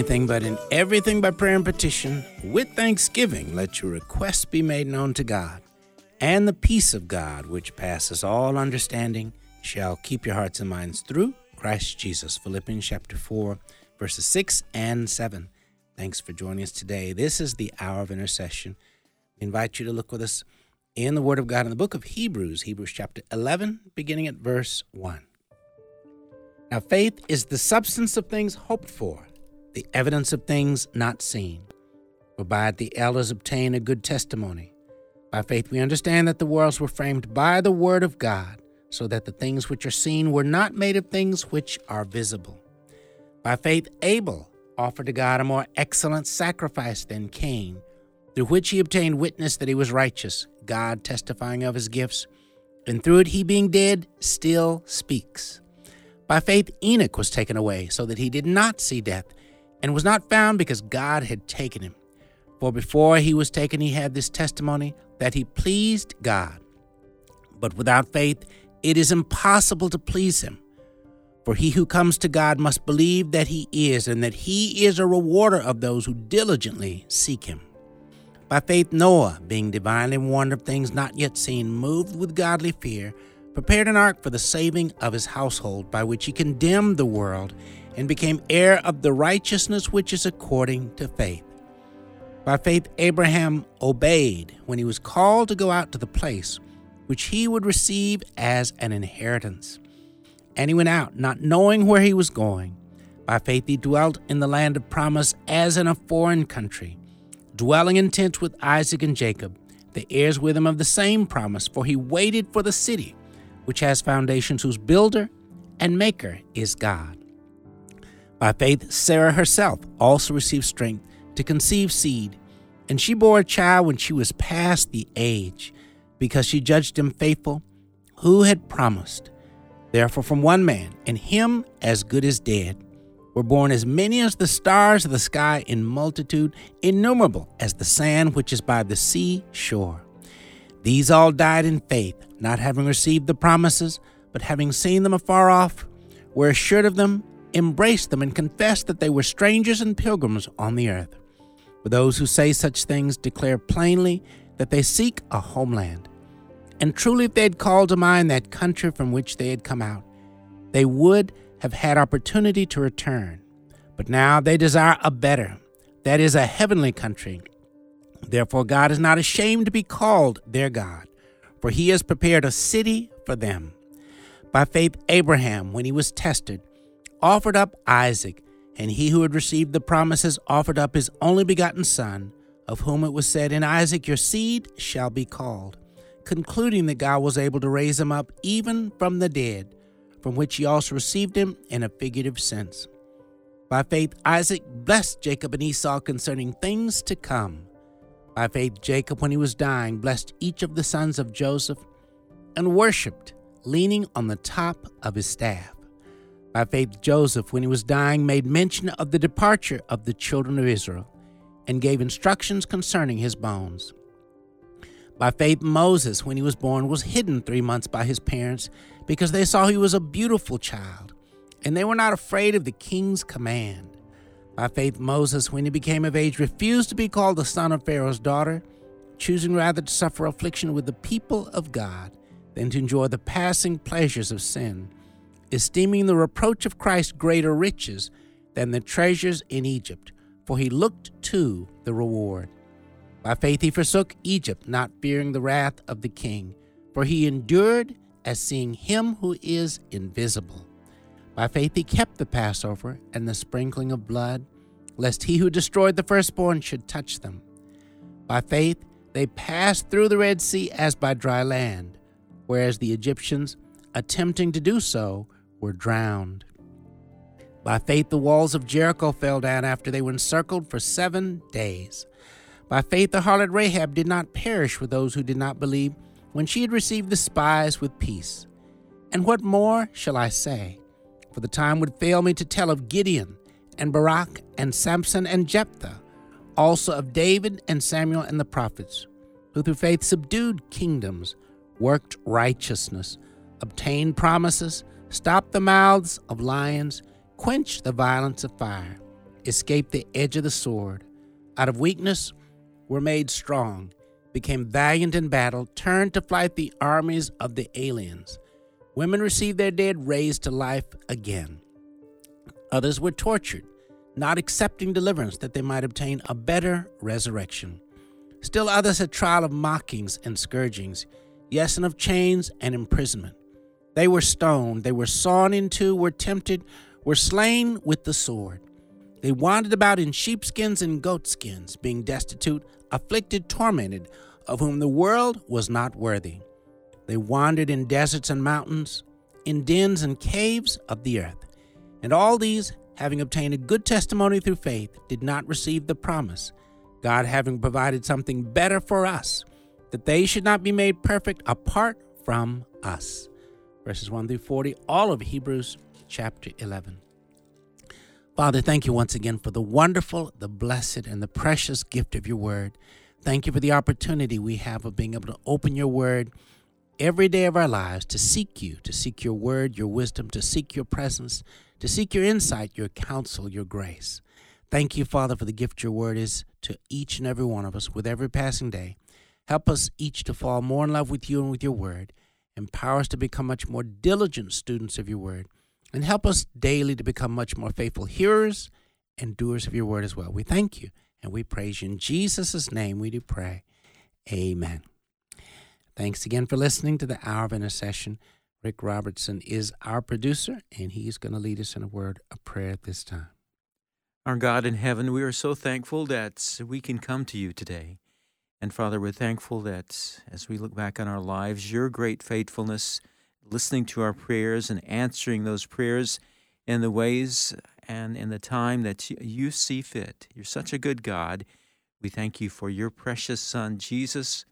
anything, but in everything by prayer and petition, with thanksgiving, let your requests be made known to God. And the peace of God, which passes all understanding, shall keep your hearts and minds through Christ Jesus. Philippians chapter 4, verses 6 and 7. Thanks for joining us today. This is the hour of intercession. We invite you to look with us in the Word of God in the book of Hebrews, Hebrews chapter 11, beginning at verse 1. Now, faith is the substance of things hoped for, the evidence of things not seen. For by it the elders obtain a good testimony. By faith we understand that the worlds were framed by the word of God, so that the things which are seen were not made of things which are visible. By faith Abel offered to God a more excellent sacrifice than Cain, through which he obtained witness that he was righteous, God testifying of his gifts, and through it he being dead still speaks. By faith, Enoch was taken away, so that he did not see death, and was not found because God had taken him. For before he was taken, he had this testimony that he pleased God. But without faith, it is impossible to please him. For he who comes to God must believe that he is, and that he is a rewarder of those who diligently seek him. By faith, Noah, being divinely warned of things not yet seen, moved with godly fear, prepared an ark for the saving of his household, by which he condemned the world and became heir of the righteousness which is according to faith. By faith, Abraham obeyed when he was called to go out to the place which he would receive as an inheritance. And he went out, not knowing where he was going. By faith, he dwelt in the land of promise as in a foreign country, dwelling in tents with Isaac and Jacob, the heirs with him of the same promise, for he waited for the city which has foundations, whose builder and maker is God. By faith, Sarah herself also received strength to conceive seed, and she bore a child when she was past the age, because she judged him faithful who had promised. Therefore, from one man, and him as good as dead, were born as many as the stars of the sky in multitude, innumerable as the sand which is by the sea shore. These all died in faith not having received the promises, but having seen them afar off, were assured of them, embraced them, and confessed that they were strangers and pilgrims on the earth. For those who say such things declare plainly that they seek a homeland. And truly, if they had called to mind that country from which they had come out, they would have had opportunity to return. But now they desire a better, that is, a heavenly country. Therefore, God is not ashamed to be called their God for he has prepared a city for them. By faith, Abraham, when he was tested, offered up Isaac, and he who had received the promises offered up his only begotten son, of whom it was said, In Isaac your seed shall be called, concluding that God was able to raise him up even from the dead, from which he also received him in a figurative sense. By faith, Isaac blessed Jacob and Esau concerning things to come. By faith, Jacob, when he was dying, blessed each of the sons of Joseph and worshiped, leaning on the top of his staff. By faith, Joseph, when he was dying, made mention of the departure of the children of Israel and gave instructions concerning his bones. By faith, Moses, when he was born, was hidden three months by his parents because they saw he was a beautiful child, and they were not afraid of the king's command. By faith, Moses, when he became of age, refused to be called the son of Pharaoh's daughter, choosing rather to suffer affliction with the people of God than to enjoy the passing pleasures of sin, esteeming the reproach of Christ greater riches than the treasures in Egypt, for he looked to the reward. By faith he forsook Egypt, not fearing the wrath of the king, for he endured as seeing him who is invisible. By faith he kept the Passover and the sprinkling of blood, lest he who destroyed the firstborn should touch them. By faith they passed through the Red Sea as by dry land, whereas the Egyptians, attempting to do so, were drowned. By faith the walls of Jericho fell down after they were encircled for seven days. By faith the harlot Rahab did not perish with those who did not believe when she had received the spies with peace. And what more shall I say? for the time would fail me to tell of Gideon and Barak and Samson and Jephthah, also of David and Samuel and the prophets, who through faith subdued kingdoms, worked righteousness, obtained promises, stopped the mouths of lions, quench the violence of fire, escape the edge of the sword. Out of weakness were made strong, became valiant in battle, turned to flight the armies of the aliens. Women received their dead raised to life again. Others were tortured, not accepting deliverance that they might obtain a better resurrection. Still others had trial of mockings and scourgings, yes, and of chains and imprisonment. They were stoned, they were sawn in two, were tempted, were slain with the sword. They wandered about in sheepskins and goatskins, being destitute, afflicted, tormented, of whom the world was not worthy. They wandered in deserts and mountains, in dens and caves of the earth. And all these, having obtained a good testimony through faith, did not receive the promise, God having provided something better for us, that they should not be made perfect apart from us. Verses 1 through 40, all of Hebrews chapter 11. Father, thank you once again for the wonderful, the blessed, and the precious gift of your word. Thank you for the opportunity we have of being able to open your word every day of our lives to seek you, to seek your word, your wisdom, to seek your presence, to seek your insight, your counsel, your grace. Thank you, Father, for the gift your word is to each and every one of us with every passing day. Help us each to fall more in love with you and with your word. Empower us to become much more diligent students of your word and help us daily to become much more faithful hearers and doers of your word as well. We thank you and we praise you. In Jesus' name we do pray. Amen. Thanks again for listening to the Hour of Intercession. Rick Robertson is our producer, and he's going to lead us in a word of prayer at this time. Our God in heaven, we are so thankful that we can come to you today. And Father, we're thankful that as we look back on our lives, your great faithfulness listening to our prayers and answering those prayers in the ways and in the time that you see fit. You're such a good God. We thank you for your precious Son, Jesus,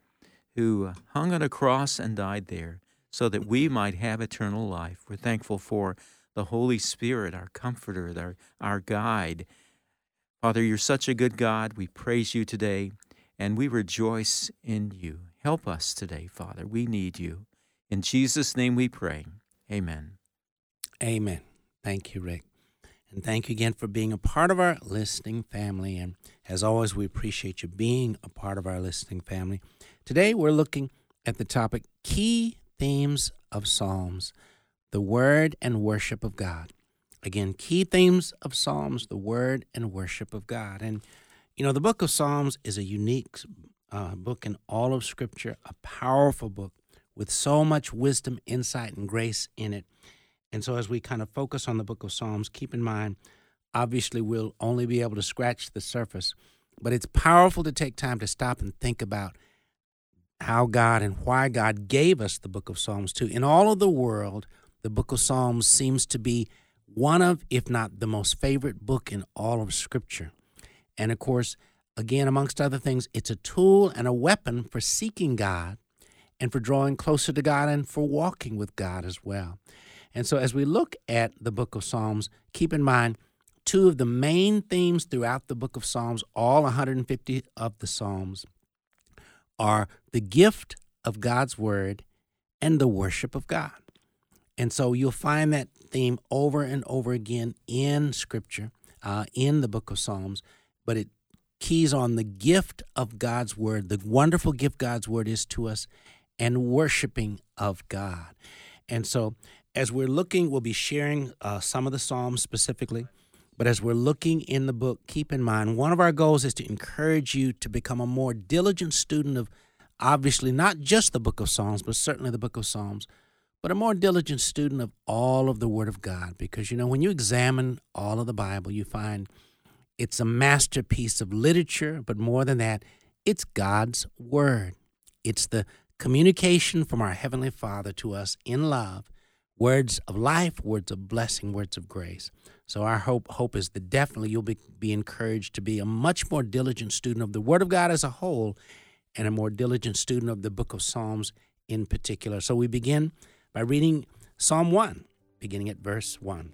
who hung on a cross and died there so that we might have eternal life. We're thankful for the Holy Spirit, our comforter, our, our guide. Father, you're such a good God. We praise you today and we rejoice in you. Help us today, Father. We need you. In Jesus' name we pray. Amen. Amen. Thank you, Rick. And thank you again for being a part of our listening family. And as always, we appreciate you being a part of our listening family. Today, we're looking at the topic Key Themes of Psalms, the Word and Worship of God. Again, key themes of Psalms, the Word and Worship of God. And, you know, the book of Psalms is a unique uh, book in all of Scripture, a powerful book with so much wisdom, insight, and grace in it. And so, as we kind of focus on the book of Psalms, keep in mind, obviously, we'll only be able to scratch the surface, but it's powerful to take time to stop and think about how God and why God gave us the book of Psalms too. In all of the world, the book of Psalms seems to be one of, if not the most favorite book in all of Scripture. And of course, again, amongst other things, it's a tool and a weapon for seeking God and for drawing closer to God and for walking with God as well. And so, as we look at the book of Psalms, keep in mind two of the main themes throughout the book of Psalms, all 150 of the Psalms, are the gift of God's word and the worship of God. And so, you'll find that theme over and over again in Scripture, uh, in the book of Psalms, but it keys on the gift of God's word, the wonderful gift God's word is to us, and worshiping of God. And so, as we're looking, we'll be sharing uh, some of the Psalms specifically. But as we're looking in the book, keep in mind one of our goals is to encourage you to become a more diligent student of, obviously, not just the book of Psalms, but certainly the book of Psalms, but a more diligent student of all of the Word of God. Because, you know, when you examine all of the Bible, you find it's a masterpiece of literature, but more than that, it's God's Word. It's the communication from our Heavenly Father to us in love, words of life, words of blessing, words of grace. So our hope hope is that definitely you'll be, be encouraged to be a much more diligent student of the Word of God as a whole and a more diligent student of the book of Psalms in particular. So we begin by reading Psalm 1, beginning at verse 1.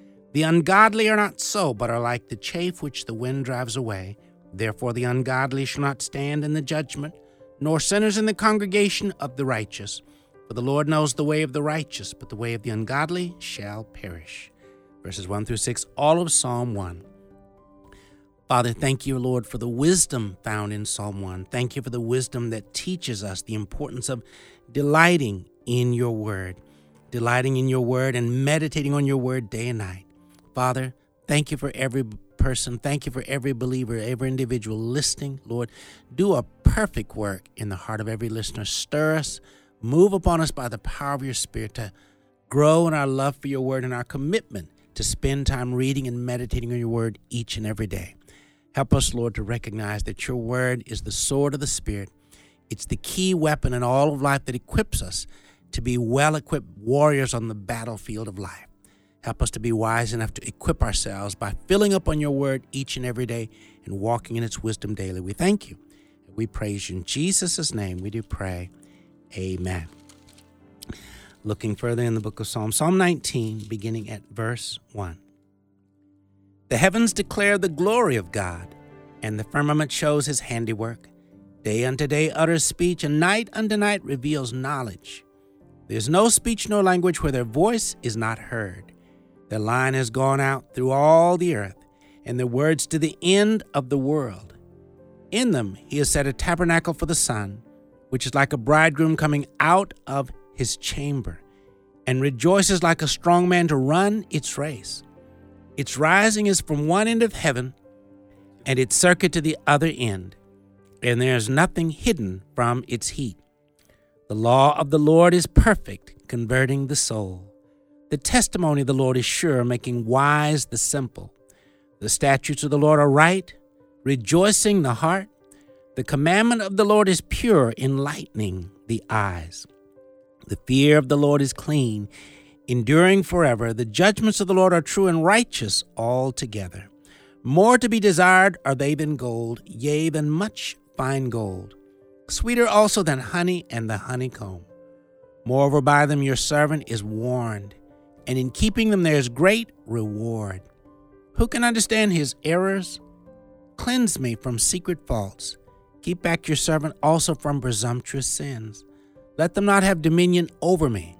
The ungodly are not so, but are like the chaff which the wind drives away. Therefore, the ungodly shall not stand in the judgment, nor sinners in the congregation of the righteous. For the Lord knows the way of the righteous, but the way of the ungodly shall perish. Verses 1 through 6, all of Psalm 1. Father, thank you, Lord, for the wisdom found in Psalm 1. Thank you for the wisdom that teaches us the importance of delighting in your word, delighting in your word and meditating on your word day and night. Father, thank you for every person. Thank you for every believer, every individual listening. Lord, do a perfect work in the heart of every listener. Stir us, move upon us by the power of your Spirit to grow in our love for your word and our commitment to spend time reading and meditating on your word each and every day. Help us, Lord, to recognize that your word is the sword of the Spirit. It's the key weapon in all of life that equips us to be well equipped warriors on the battlefield of life. Help us to be wise enough to equip ourselves by filling up on your word each and every day and walking in its wisdom daily. We thank you. We praise you. In Jesus' name, we do pray. Amen. Looking further in the book of Psalms, Psalm 19, beginning at verse 1. The heavens declare the glory of God, and the firmament shows his handiwork. Day unto day utters speech, and night unto night reveals knowledge. There is no speech nor language where their voice is not heard. Their line has gone out through all the earth, and the words to the end of the world. In them he has set a tabernacle for the sun, which is like a bridegroom coming out of his chamber, and rejoices like a strong man to run its race. Its rising is from one end of heaven, and its circuit to the other end, and there is nothing hidden from its heat. The law of the Lord is perfect, converting the soul. The testimony of the Lord is sure, making wise the simple. The statutes of the Lord are right, rejoicing the heart. The commandment of the Lord is pure, enlightening the eyes. The fear of the Lord is clean, enduring forever. The judgments of the Lord are true and righteous altogether. More to be desired are they than gold, yea, than much fine gold. Sweeter also than honey and the honeycomb. Moreover, by them your servant is warned, and in keeping them there is great reward. Who can understand his errors? Cleanse me from secret faults. Keep back your servant also from presumptuous sins. Let them not have dominion over me.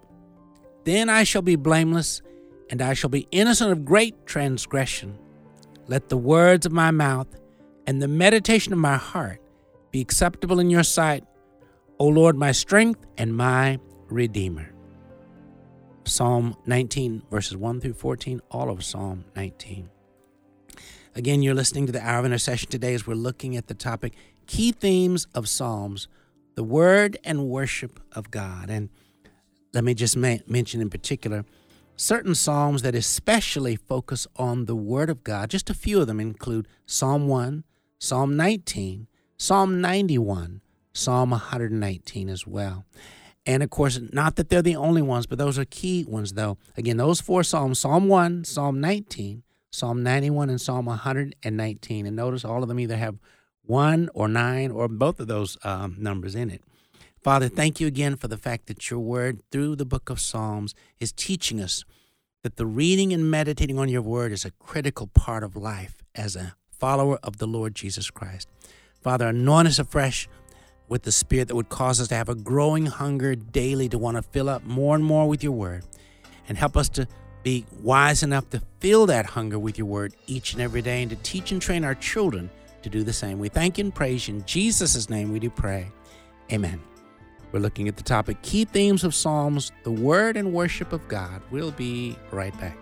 Then I shall be blameless, and I shall be innocent of great transgression. Let the words of my mouth and the meditation of my heart be acceptable in your sight, O Lord, my strength and my Redeemer. Psalm 19, verses 1 through 14, all of Psalm 19. Again, you're listening to the Hour of Intercession today as we're looking at the topic Key Themes of Psalms, the Word and Worship of God. And let me just ma- mention in particular certain Psalms that especially focus on the Word of God. Just a few of them include Psalm 1, Psalm 19, Psalm 91, Psalm 119 as well. And of course, not that they're the only ones, but those are key ones, though. Again, those four Psalms Psalm 1, Psalm 19, Psalm 91, and Psalm 119. And notice all of them either have one or nine or both of those um, numbers in it. Father, thank you again for the fact that your word through the book of Psalms is teaching us that the reading and meditating on your word is a critical part of life as a follower of the Lord Jesus Christ. Father, anoint us afresh with the Spirit that would cause us to have a growing hunger daily to want to fill up more and more with your word. And help us to be wise enough to fill that hunger with your word each and every day and to teach and train our children to do the same. We thank you and praise you. In Jesus' name we do pray. Amen. We're looking at the topic Key Themes of Psalms, the Word and Worship of God. We'll be right back.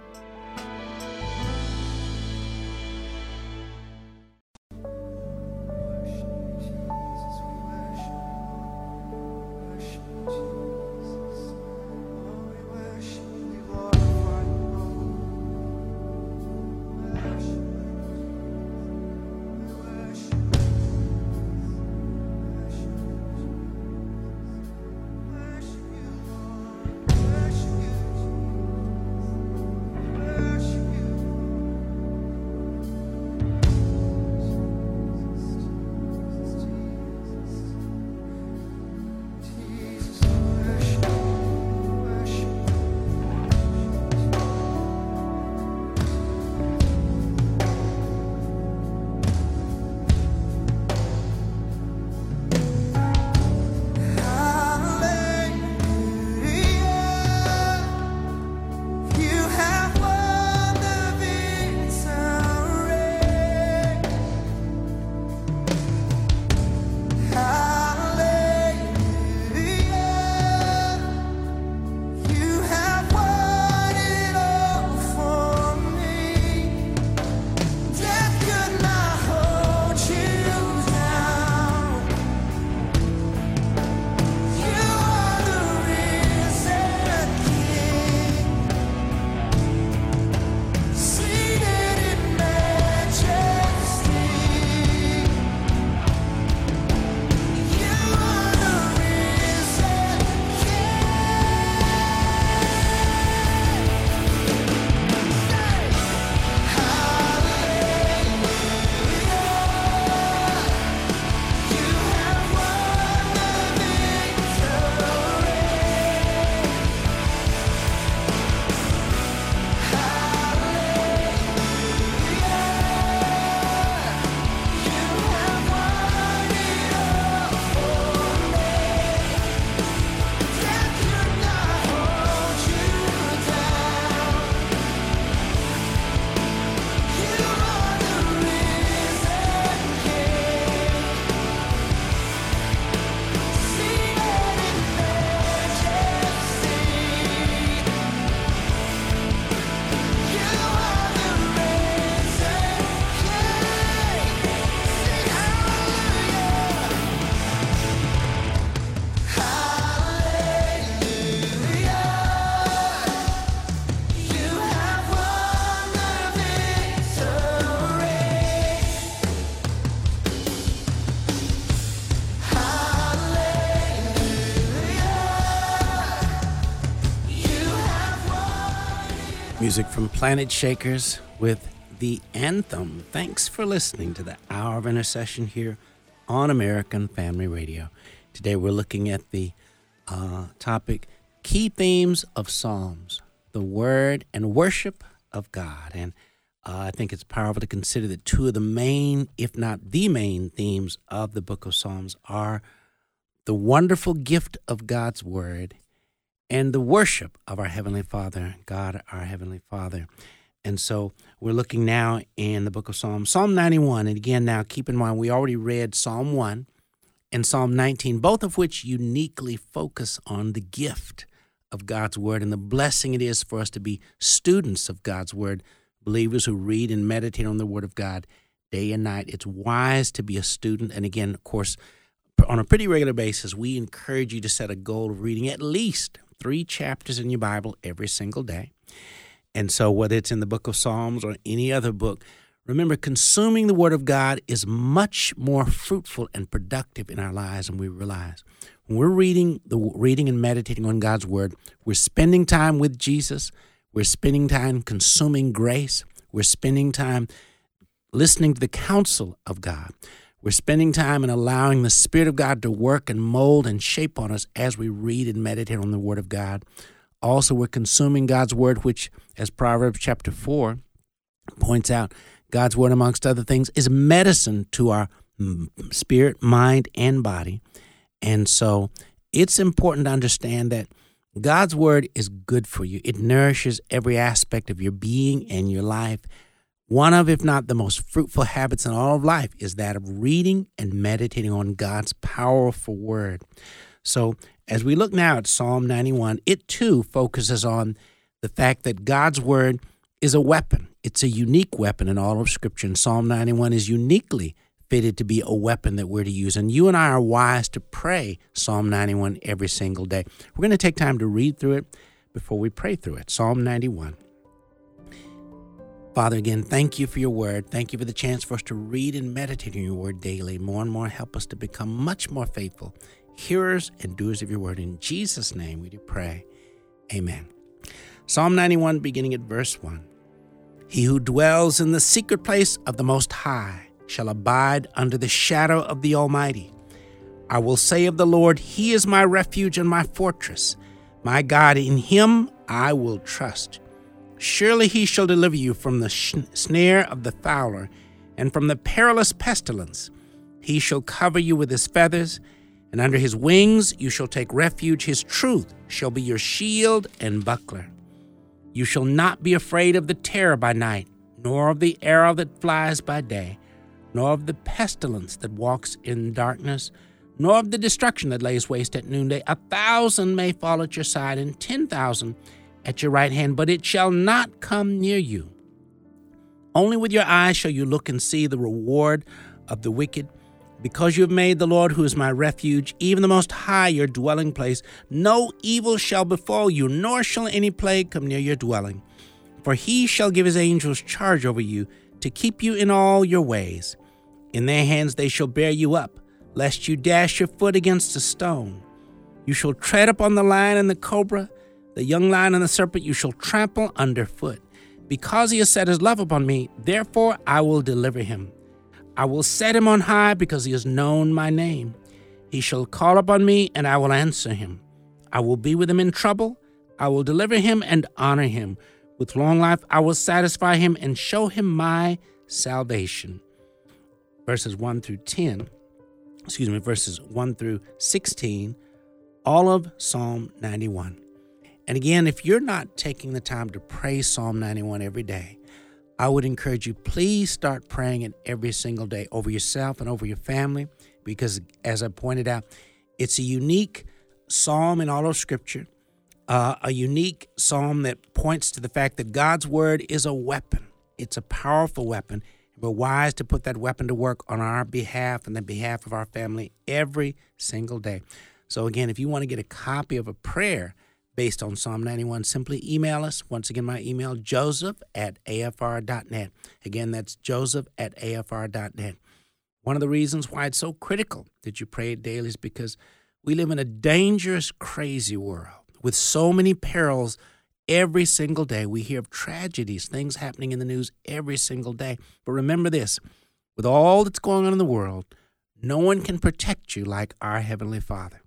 Music from Planetshakers with the anthem. Thanks for listening to the Hour of Intercession here on American Family Radio. Today we're looking at the uh, topic Key Themes of Psalms, the Word and Worship of God. And uh, I think it's powerful to consider that two of the main, if not the main, themes of the book of Psalms are the wonderful gift of God's Word and the worship of our Heavenly Father, God, our Heavenly Father. And so we're looking now in the book of Psalms, Psalm 91. And again, now keep in mind, we already read Psalm 1 and Psalm 19, both of which uniquely focus on the gift of God's Word and the blessing it is for us to be students of God's Word, believers who read and meditate on the Word of God day and night. It's wise to be a student. And again, of course, on a pretty regular basis, we encourage you to set a goal of reading at least three chapters in your Bible every single day. And so, whether it's in the book of Psalms or any other book, remember consuming the Word of God is much more fruitful and productive in our lives than we realize. When we're reading the reading and meditating on God's Word, we're spending time with Jesus. We're spending time consuming grace. We're spending time listening to the counsel of God. We're spending time and allowing the Spirit of God to work and mold and shape on us as we read and meditate on the Word of God. Also, we're consuming God's Word, which, as Proverbs chapter 4 points out, God's Word, amongst other things, is medicine to our spirit, mind, and body. And so it's important to understand that God's Word is good for you, it nourishes every aspect of your being and your life. One of, if not the most fruitful habits in all of life, is that of reading and meditating on God's powerful word. So, as we look now at Psalm 91, it too focuses on the fact that God's word is a weapon. It's a unique weapon in all of Scripture. And Psalm 91 is uniquely fitted to be a weapon that we're to use. And you and I are wise to pray Psalm 91 every single day. We're going to take time to read through it before we pray through it. Psalm 91. Father, again, thank you for your word. Thank you for the chance for us to read and meditate on your word daily. More and more, help us to become much more faithful hearers and doers of your word. In Jesus' name we do pray. Amen. Psalm 91, beginning at verse 1. He who dwells in the secret place of the Most High shall abide under the shadow of the Almighty. I will say of the Lord, He is my refuge and my fortress. My God, in Him I will trust. Surely he shall deliver you from the snare of the fowler and from the perilous pestilence. He shall cover you with his feathers, and under his wings you shall take refuge. His truth shall be your shield and buckler. You shall not be afraid of the terror by night, nor of the arrow that flies by day, nor of the pestilence that walks in darkness, nor of the destruction that lays waste at noonday. A thousand may fall at your side, and ten thousand at your right hand, but it shall not come near you. Only with your eyes shall you look and see the reward of the wicked. Because you have made the Lord, who is my refuge, even the Most High, your dwelling place, no evil shall befall you, nor shall any plague come near your dwelling. For he shall give his angels charge over you, to keep you in all your ways. In their hands they shall bear you up, lest you dash your foot against a stone. You shall tread upon the lion and the cobra the young lion and the serpent you shall trample underfoot. Because he has set his love upon me, therefore I will deliver him. I will set him on high because he has known my name. He shall call upon me, and I will answer him. I will be with him in trouble. I will deliver him and honor him. With long life I will satisfy him and show him my salvation. Verses 1 through 10, excuse me, verses 1 through 16, all of Psalm 91. And again, if you're not taking the time to pray Psalm 91 every day, I would encourage you, please start praying it every single day over yourself and over your family, because as I pointed out, it's a unique psalm in all of Scripture, uh, a unique psalm that points to the fact that God's word is a weapon. It's a powerful weapon. We're wise to put that weapon to work on our behalf and the behalf of our family every single day. So, again, if you want to get a copy of a prayer, based on Psalm 91, simply email us. Once again, my email, joseph at afr.net. Again, that's joseph at afr.net. One of the reasons why it's so critical that you pray it daily is because we live in a dangerous, crazy world with so many perils every single day. We hear of tragedies, things happening in the news every single day. But remember this with all that's going on in the world, no one can protect you like our Heavenly Father.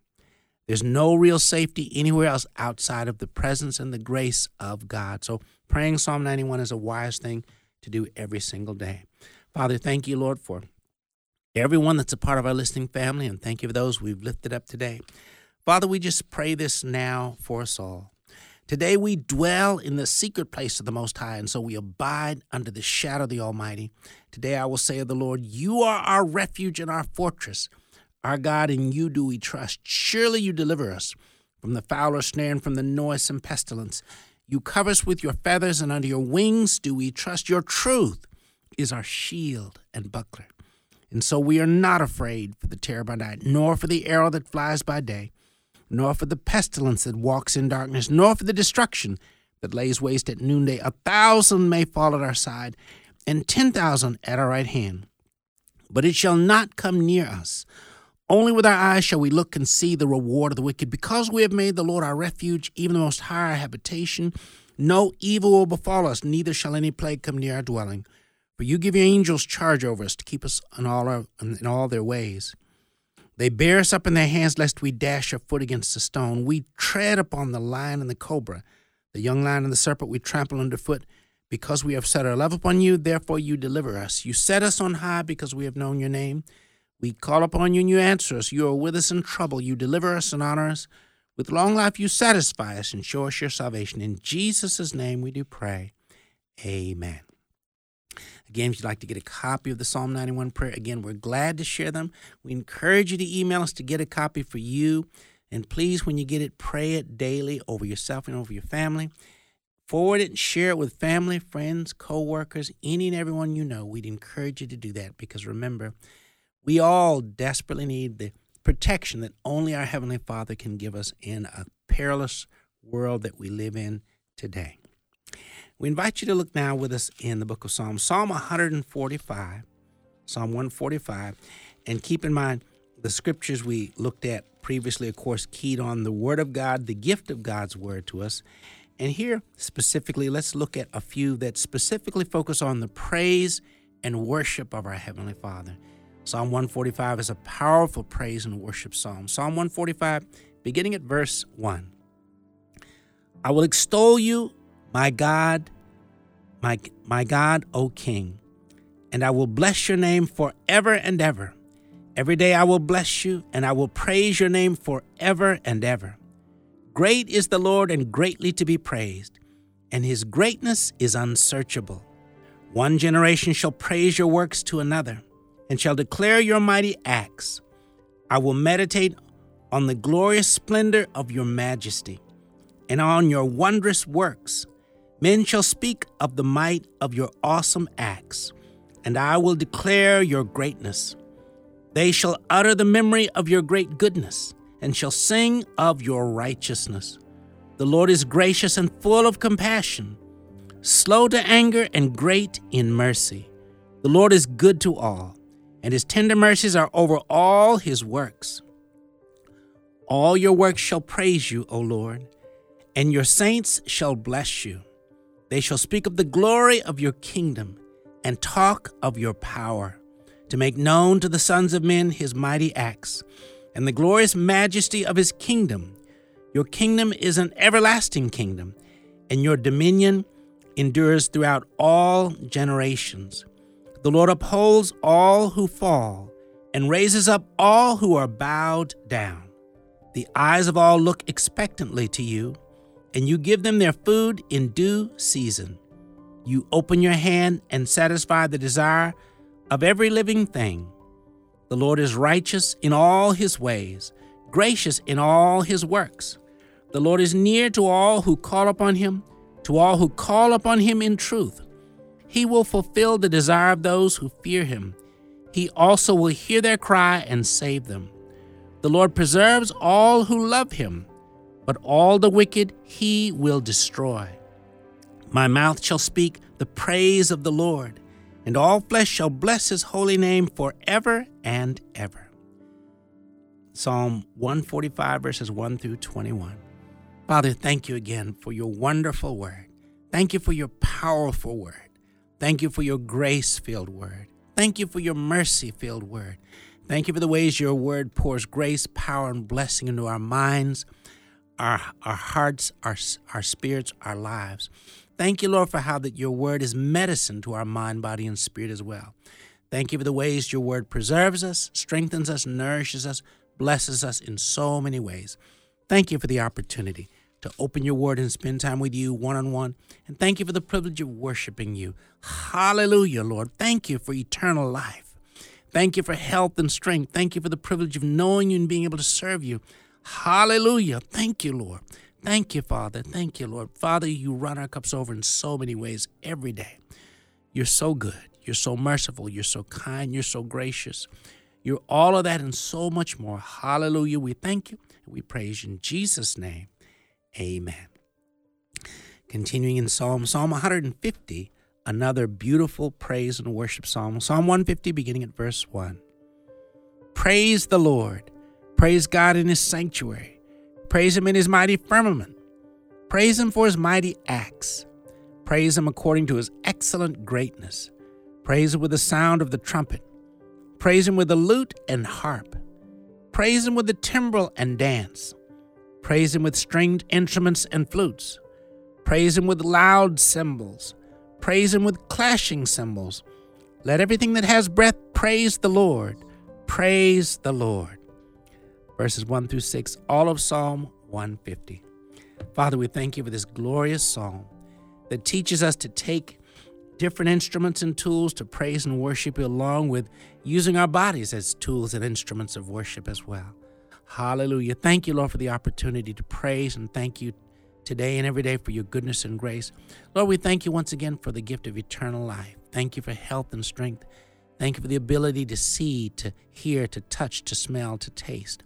There's no real safety anywhere else outside of the presence and the grace of God. So praying Psalm 91 is a wise thing to do every single day. Father, thank you, Lord, for everyone that's a part of our listening family, and thank you for those we've lifted up today. Father, we just pray this now for us all. Today we dwell in the secret place of the Most High, and so we abide under the shadow of the Almighty. Today I will say of the Lord, You are our refuge and our fortress. Our God, in you do we trust. Surely you deliver us from the fowler snare and from the noisome pestilence. You cover us with your feathers, and under your wings do we trust. Your truth is our shield and buckler. And so we are not afraid for the terror by night, nor for the arrow that flies by day, nor for the pestilence that walks in darkness, nor for the destruction that lays waste at noonday. A thousand may fall at our side, and ten thousand at our right hand, but it shall not come near us. Only with our eyes shall we look and see the reward of the wicked. Because we have made the Lord our refuge, even the Most High our habitation, no evil will befall us, neither shall any plague come near our dwelling. For you give your angels charge over us to keep us in all, our, in all their ways. They bear us up in their hands, lest we dash our foot against a stone. We tread upon the lion and the cobra, the young lion and the serpent we trample underfoot. Because we have set our love upon you, therefore you deliver us. You set us on high because we have known your name. We call upon you and you answer us. You are with us in trouble. You deliver us and honor us. With long life you satisfy us and show us your salvation. In Jesus' name we do pray. Amen. Again, if you'd like to get a copy of the Psalm 91 prayer, again, we're glad to share them. We encourage you to email us to get a copy for you. And please, when you get it, pray it daily over yourself and over your family. Forward it and share it with family, friends, co workers, any and everyone you know. We'd encourage you to do that because remember, we all desperately need the protection that only our Heavenly Father can give us in a perilous world that we live in today. We invite you to look now with us in the book of Psalms, Psalm 145, Psalm 145, and keep in mind the scriptures we looked at previously, of course, keyed on the Word of God, the gift of God's Word to us. And here, specifically, let's look at a few that specifically focus on the praise and worship of our Heavenly Father. Psalm 145 is a powerful praise and worship psalm. Psalm 145, beginning at verse 1. I will extol you, my God, my, my God, O King, and I will bless your name forever and ever. Every day I will bless you, and I will praise your name forever and ever. Great is the Lord and greatly to be praised, and his greatness is unsearchable. One generation shall praise your works to another and shall declare your mighty acts. I will meditate on the glorious splendor of your majesty and on your wondrous works. Men shall speak of the might of your awesome acts, and I will declare your greatness. They shall utter the memory of your great goodness, and shall sing of your righteousness. The Lord is gracious and full of compassion, slow to anger and great in mercy. The Lord is good to all and his tender mercies are over all his works. All your works shall praise you, O Lord, and your saints shall bless you. They shall speak of the glory of your kingdom and talk of your power, to make known to the sons of men his mighty acts and the glorious majesty of his kingdom. Your kingdom is an everlasting kingdom, and your dominion endures throughout all generations. The Lord upholds all who fall and raises up all who are bowed down. The eyes of all look expectantly to you, and you give them their food in due season. You open your hand and satisfy the desire of every living thing. The Lord is righteous in all his ways, gracious in all his works. The Lord is near to all who call upon him, to all who call upon him in truth. He will fulfill the desire of those who fear him. He also will hear their cry and save them. The Lord preserves all who love him, but all the wicked he will destroy. My mouth shall speak the praise of the Lord, and all flesh shall bless his holy name forever and ever. Psalm 145, verses 1 through 21. Father, thank you again for your wonderful word. Thank you for your powerful word. Thank you for your grace filled word. Thank you for your mercy filled word. Thank you for the ways your word pours grace, power, and blessing into our minds, our, our hearts, our, our spirits, our lives. Thank you, Lord, for how that your word is medicine to our mind, body, and spirit as well. Thank you for the ways your word preserves us, strengthens us, nourishes us, blesses us in so many ways. Thank you for the opportunity to open your word and spend time with you one on one. And thank you for the privilege of worshiping you. Hallelujah, Lord. Thank you for eternal life. Thank you for health and strength. Thank you for the privilege of knowing you and being able to serve you. Hallelujah. Thank you, Lord. Thank you, Father. Thank you, Lord. Father, you run our cups over in so many ways every day. You're so good. You're so merciful. You're so kind. You're so gracious. You're all of that and so much more. Hallelujah. We thank you we praise you in Jesus' name. Amen. Continuing in Psalm, Psalm 150, another beautiful praise and worship psalm. Psalm 150, beginning at verse 1. Praise the Lord. Praise God in his sanctuary. Praise him in his mighty firmament. Praise him for his mighty acts. Praise him according to his excellent greatness. Praise him with the sound of the trumpet. Praise him with the lute and harp. Praise him with the timbrel and dance. Praise him with stringed instruments and flutes. Praise him with loud cymbals. Praise him with clashing cymbals. Let everything that has breath praise the Lord. Praise the Lord. Verses 1 through 6, all of Psalm 150. Father, we thank you for this glorious psalm that teaches us to take different instruments and tools to praise and worship you, along with using our bodies as tools and instruments of worship as well. Hallelujah. Thank you, Lord, for the opportunity to praise and thank you today and every day for your goodness and grace. Lord, we thank you once again for the gift of eternal life. Thank you for health and strength. Thank you for the ability to see, to hear, to touch, to smell, to taste.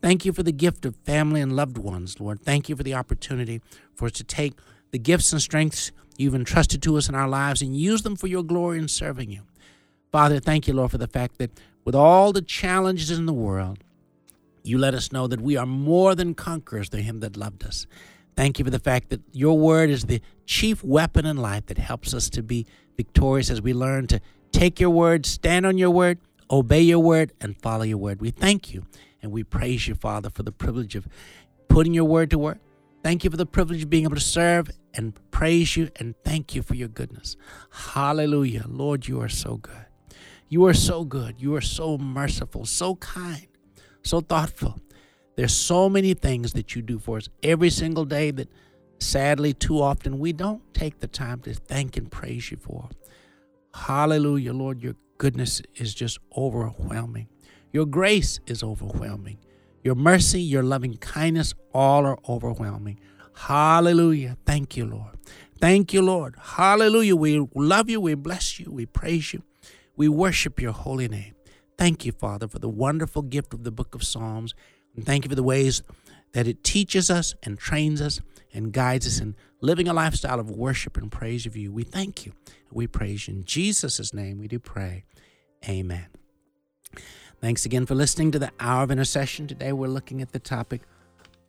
Thank you for the gift of family and loved ones, Lord. Thank you for the opportunity for us to take the gifts and strengths you've entrusted to us in our lives and use them for your glory in serving you. Father, thank you, Lord, for the fact that with all the challenges in the world, you let us know that we are more than conquerors through him that loved us. Thank you for the fact that your word is the chief weapon in life that helps us to be victorious as we learn to take your word, stand on your word, obey your word, and follow your word. We thank you and we praise you, Father, for the privilege of putting your word to work. Thank you for the privilege of being able to serve and praise you, and thank you for your goodness. Hallelujah. Lord, you are so good. You are so good. You are so merciful, so kind so thoughtful. There's so many things that you do for us every single day that sadly too often we don't take the time to thank and praise you for. Hallelujah, Lord, your goodness is just overwhelming. Your grace is overwhelming. Your mercy, your loving kindness, all are overwhelming. Hallelujah. Thank you, Lord. Thank you, Lord. Hallelujah. We love you. We bless you. We praise you. We worship your holy name. Thank you, Father, for the wonderful gift of the book of Psalms. And thank you for the ways that it teaches us and trains us and guides us in living a lifestyle of worship and praise of you. We thank you. We praise you. In Jesus' name we do pray. Amen. Thanks again for listening to the Hour of Intercession. Today we're looking at the topic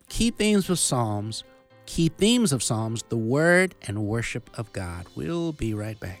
Key Themes of Psalms, Key Themes of Psalms, the Word and Worship of God. We'll be right back.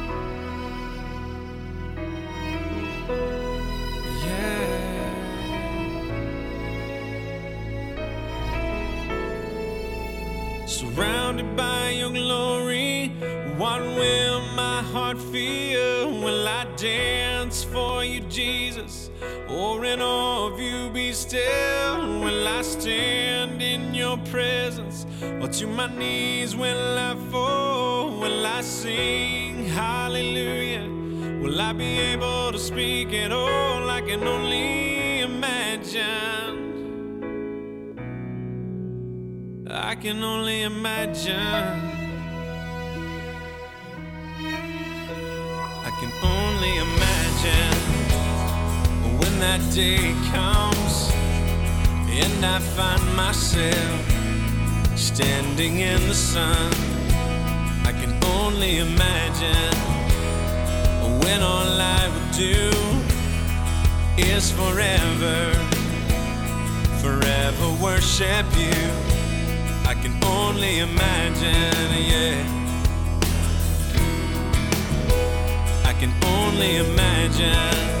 Of you be still? Will I stand in your presence? Or to my knees will I fall? Will I sing hallelujah? Will I be able to speak at all? I can only imagine. I can only imagine. That day comes and I find myself standing in the sun. I can only imagine when all I would do is forever, forever worship you. I can only imagine, yeah. I can only imagine.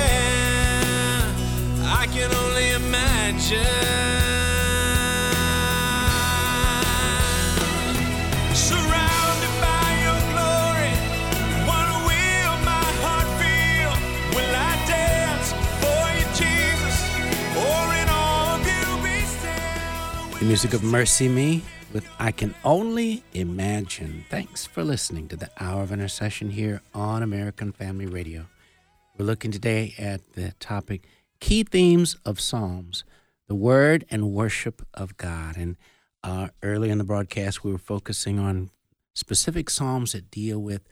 The music of MercyMe with I Can Only Imagine. Thanks for listening to the Hour of Intercession here on American Family Radio. We're looking today at the topic Key Themes of Psalms, the Word and Worship of God. And uh, early in the broadcast, we were focusing on specific Psalms that deal with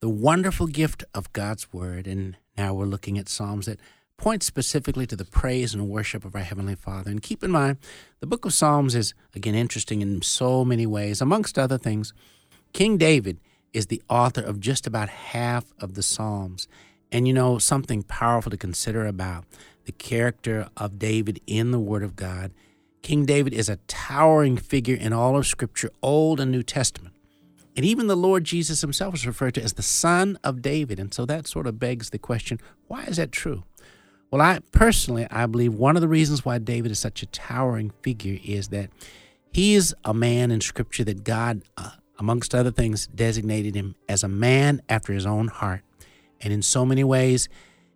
the wonderful gift of God's Word. And now we're looking at Psalms that point specifically to the praise and worship of our Heavenly Father. And keep in mind, the book of Psalms is, again, interesting in so many ways. Amongst other things, King David is the author of just about half of the Psalms. And you know, something powerful to consider about the character of David in the Word of God. King David is a towering figure in all of Scripture, Old and New Testament. And even the Lord Jesus himself is referred to as the Son of David. And so that sort of begs the question why is that true? Well, I personally, I believe one of the reasons why David is such a towering figure is that he is a man in Scripture that God, uh, amongst other things, designated him as a man after his own heart. And in so many ways,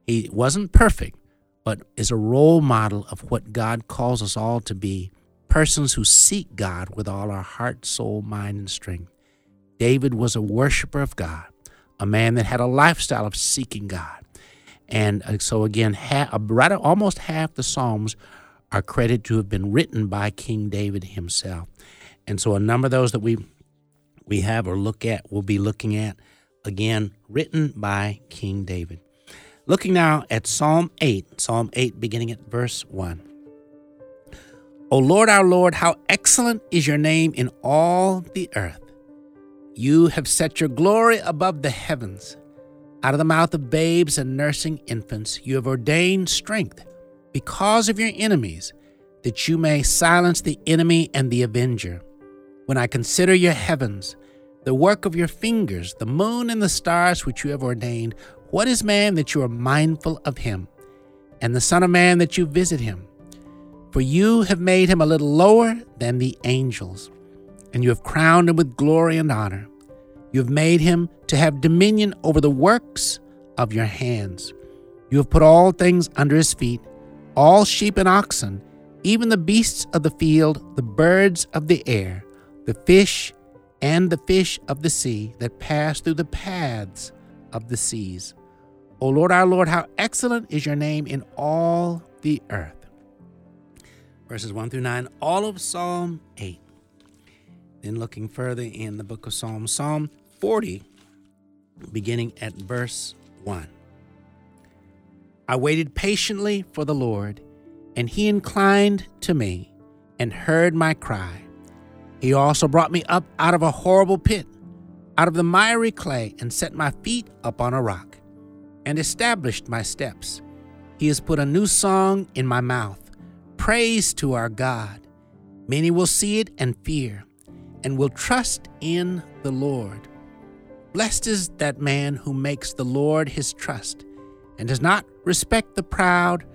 he wasn't perfect, but is a role model of what God calls us all to be persons who seek God with all our heart, soul, mind, and strength. David was a worshiper of God, a man that had a lifestyle of seeking God. And uh, so, again, ha- right, almost half the Psalms are credited to have been written by King David himself. And so, a number of those that we we have or look at, we'll be looking at again, written by King David. Looking now at Psalm 8, Psalm 8, beginning at verse 1. O Lord, our Lord, how excellent is your name in all the earth. You have set your glory above the heavens. Out of the mouth of babes and nursing infants, you have ordained strength because of your enemies, that you may silence the enemy and the avenger. When I consider your heavens, the work of your fingers, the moon and the stars which you have ordained, what is man that you are mindful of him, and the Son of Man that you visit him? For you have made him a little lower than the angels, and you have crowned him with glory and honor. You have made him to have dominion over the works of your hands. You have put all things under his feet, all sheep and oxen, even the beasts of the field, the birds of the air, the fish, and the fish of the sea that pass through the paths of the seas. O Lord our Lord, how excellent is your name in all the earth. Verses 1 through 9, all of Psalm 8. Then looking further in the book of Psalms, Psalm 40, beginning at verse 1. I waited patiently for the Lord, and he inclined to me and heard my cry. He also brought me up out of a horrible pit, out of the miry clay, and set my feet upon a rock, and established my steps. He has put a new song in my mouth, praise to our God. Many will see it and fear, and will trust in the Lord. Blessed is that man who makes the Lord his trust, and does not respect the proud,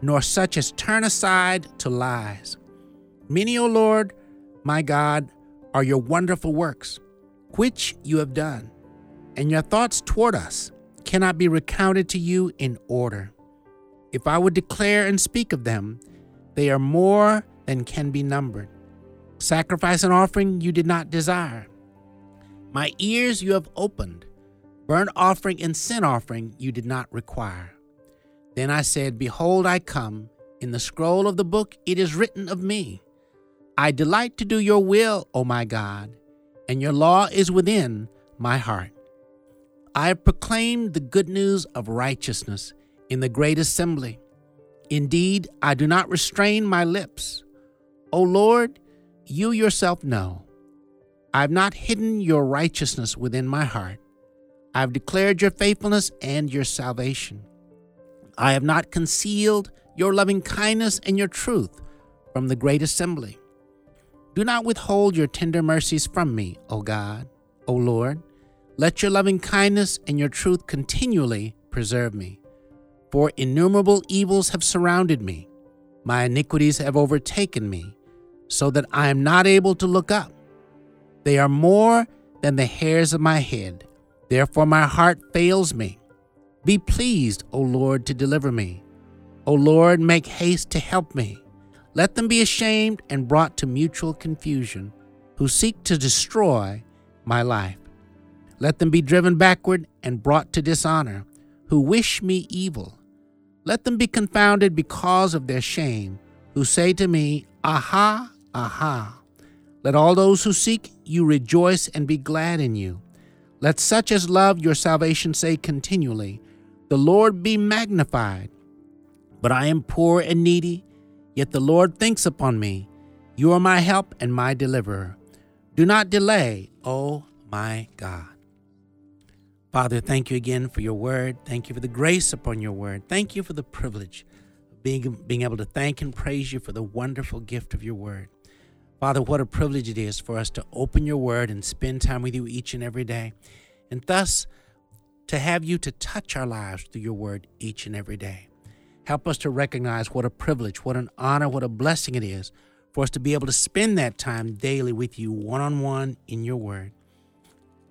nor such as turn aside to lies. Many, O Lord, my God, are your wonderful works, which you have done, and your thoughts toward us cannot be recounted to you in order. If I would declare and speak of them, they are more than can be numbered. Sacrifice and offering you did not desire. My ears you have opened. Burnt offering and sin offering you did not require. Then I said, Behold, I come. In the scroll of the book it is written of me. I delight to do your will, O my God, and your law is within my heart. I have proclaimed the good news of righteousness in the great assembly. Indeed, I do not restrain my lips. O Lord, you yourself know. I have not hidden your righteousness within my heart. I have declared your faithfulness and your salvation. I have not concealed your loving kindness and your truth from the great assembly. Do not withhold your tender mercies from me, O God, O Lord. Let your loving kindness and your truth continually preserve me. For innumerable evils have surrounded me, my iniquities have overtaken me, so that I am not able to look up. They are more than the hairs of my head, therefore my heart fails me. Be pleased, O Lord, to deliver me. O Lord, make haste to help me. Let them be ashamed and brought to mutual confusion, who seek to destroy my life. Let them be driven backward and brought to dishonor, who wish me evil. Let them be confounded because of their shame, who say to me, Aha, aha. Let all those who seek you rejoice and be glad in you. Let such as love your salvation say continually, the Lord be magnified. But I am poor and needy, yet the Lord thinks upon me. You are my help and my deliverer. Do not delay, O my God. Father, thank you again for your word. Thank you for the grace upon your word. Thank you for the privilege of being, being able to thank and praise you for the wonderful gift of your word. Father, what a privilege it is for us to open your word and spend time with you each and every day. And thus, to have you to touch our lives through your word each and every day. Help us to recognize what a privilege, what an honor, what a blessing it is for us to be able to spend that time daily with you one on one in your word.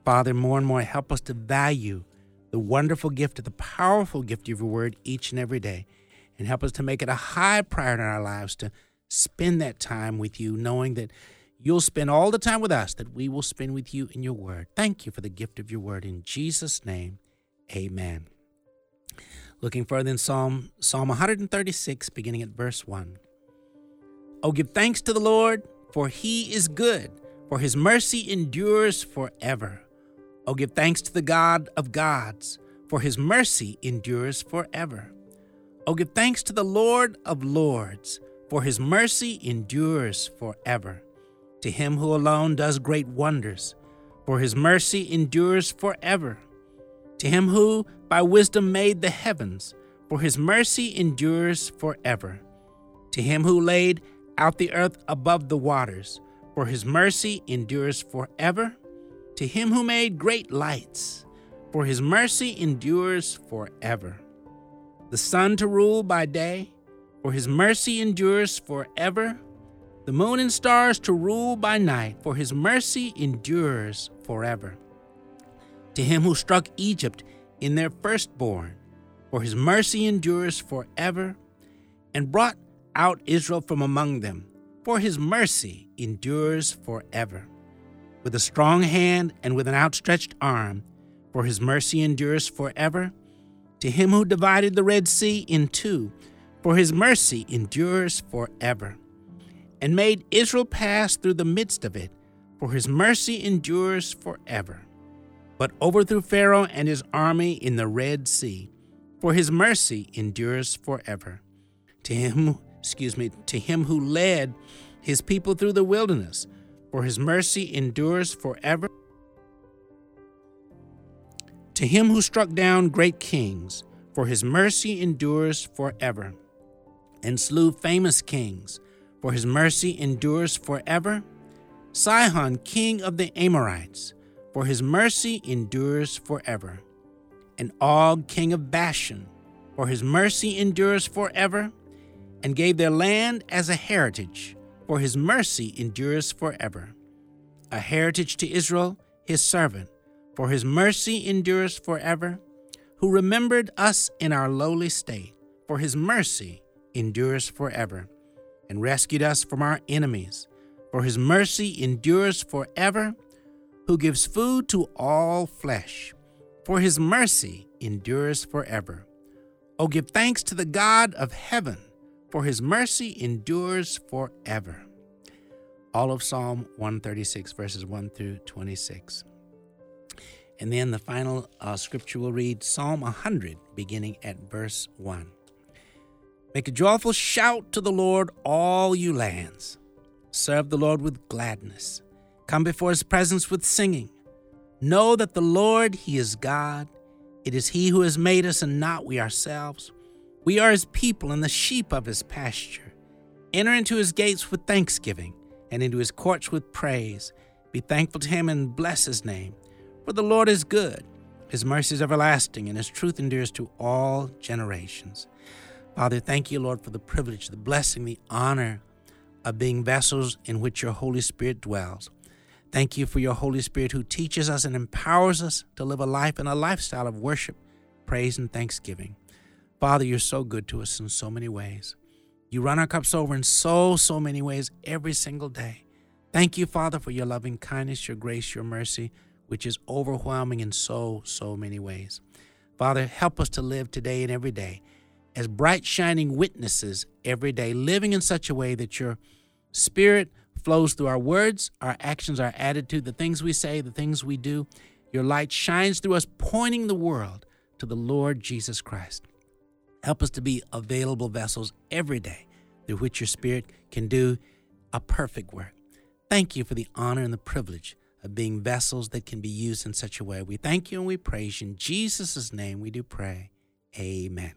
Father, more and more, help us to value the wonderful gift, of the powerful gift of your word each and every day, and help us to make it a high priority in our lives to spend that time with you, knowing that you'll spend all the time with us that we will spend with you in your word. Thank you for the gift of your word. In Jesus' name, Amen. Looking further in Psalm Psalm 136, beginning at verse 1. Oh, give thanks to the Lord, for he is good, for his mercy endures forever. Oh, give thanks to the God of gods, for his mercy endures forever. Oh, give thanks to the Lord of lords, for his mercy endures forever. To him who alone does great wonders, for his mercy endures forever to him who by wisdom made the heavens, for his mercy endures forever. To him who laid out the earth above the waters, for his mercy endures forever. To him who made great lights, for his mercy endures forever. The sun to rule by day, for his mercy endures forever. The moon and stars to rule by night, for his mercy endures forever to him who struck Egypt in their firstborn, for his mercy endures forever, and brought out Israel from among them, for his mercy endures forever. With a strong hand and with an outstretched arm, for his mercy endures forever. To him who divided the Red Sea in two, for his mercy endures forever. And made Israel pass through the midst of it, for his mercy endures forever but overthrew Pharaoh and his army in the Red Sea, for his mercy endures forever. To him, excuse me, to him who led his people through the wilderness, for his mercy endures forever. To him who struck down great kings, for his mercy endures forever, and slew famous kings, for his mercy endures forever. Sihon, king of the Amorites, for his mercy endures forever. And Og, king of Bashan, for his mercy endures forever, and gave their land as a heritage, for his mercy endures forever. A heritage to Israel, his servant, for his mercy endures forever, who remembered us in our lowly state, for his mercy endures forever, and rescued us from our enemies, for his mercy endures forever, who gives food to all flesh, for his mercy endures forever. Oh, give thanks to the God of heaven, for his mercy endures forever. All of Psalm 136, verses 1 through 26. And then the final uh, scripture will read Psalm 100, beginning at verse 1. Make a joyful shout to the Lord, all you lands. Serve the Lord with gladness. Come before his presence with singing. Know that the Lord, he is God. It is he who has made us and not we ourselves. We are his people and the sheep of his pasture. Enter into his gates with thanksgiving and into his courts with praise. Be thankful to him and bless his name. For the Lord is good, his mercy is everlasting, and his truth endures to all generations. Father, thank you, Lord, for the privilege, the blessing, the honor of being vessels in which your Holy Spirit dwells. Thank you for your Holy Spirit who teaches us and empowers us to live a life and a lifestyle of worship, praise, and thanksgiving. Father, you're so good to us in so many ways. You run our cups over in so, so many ways every single day. Thank you, Father, for your loving kindness, your grace, your mercy which is overwhelming in so, so many ways. Father, help us to live today and every day as bright, shining witnesses every day, living in such a way that your spirit flows through our words, our actions, our attitude, the things we say, the things we do. Your light shines through us, pointing the world to the Lord Jesus Christ. Help us to be available vessels every day through which your Spirit can do a perfect work. Thank you for the honor and the privilege of being vessels that can be used in such a way. We thank you and we praise you. In Jesus' name we do pray. Amen.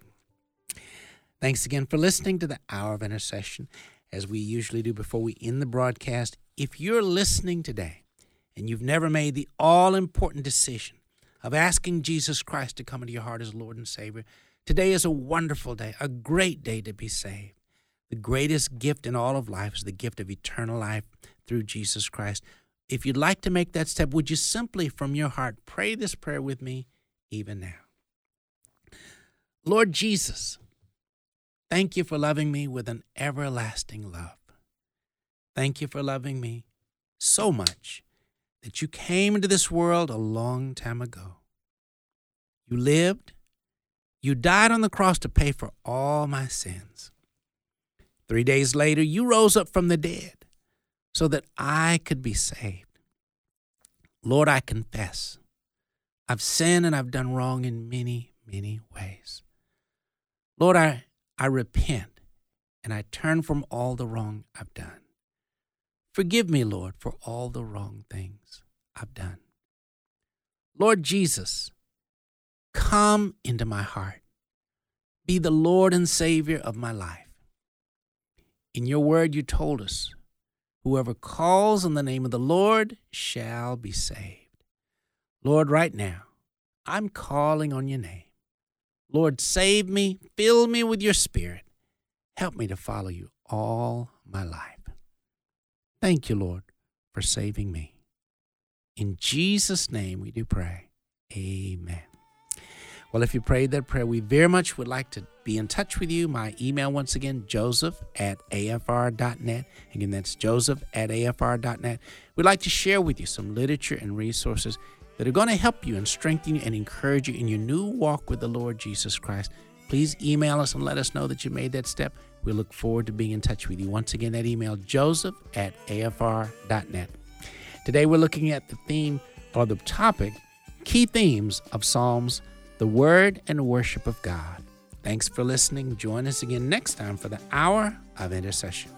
Thanks again for listening to the Hour of Intercession. As we usually do before we end the broadcast, if you're listening today and you've never made the all important decision of asking Jesus Christ to come into your heart as Lord and Savior, today is a wonderful day, a great day to be saved. The greatest gift in all of life is the gift of eternal life through Jesus Christ. If you'd like to make that step, would you simply from your heart pray this prayer with me even now? Lord Jesus, thank you for loving me with an everlasting love. Thank you for loving me so much that you came into this world a long time ago. You lived, you died on the cross to pay for all my sins. Three days later, you rose up from the dead so that I could be saved. Lord, I confess I've sinned and I've done wrong in many, many ways. Lord, I, I repent and I turn from all the wrong I've done. Forgive me, Lord, for all the wrong things I've done. Lord Jesus, come into my heart. Be the Lord and Savior of my life. In your word, you told us Whoever calls on the name of the Lord shall be saved. Lord, right now, I'm calling on your name. Lord, save me, fill me with your spirit. Help me to follow you all my life. Thank you, Lord, for saving me. In Jesus' name we do pray. Amen. Well, if you prayed that prayer, we very much would like to be in touch with you. My email, once again, joseph at afr.net. Again, that's joseph at afr.net. We'd like to share with you some literature and resources that are going to help you and strengthen you and encourage you in your new walk with the Lord Jesus Christ. Please email us and let us know that you made that step. We look forward to being in touch with you. Once again, that email, joseph at afr.net. Today, we're looking at the theme or the topic, key themes of Psalms the word and worship of God. Thanks for listening. Join us again next time for the hour of intercession.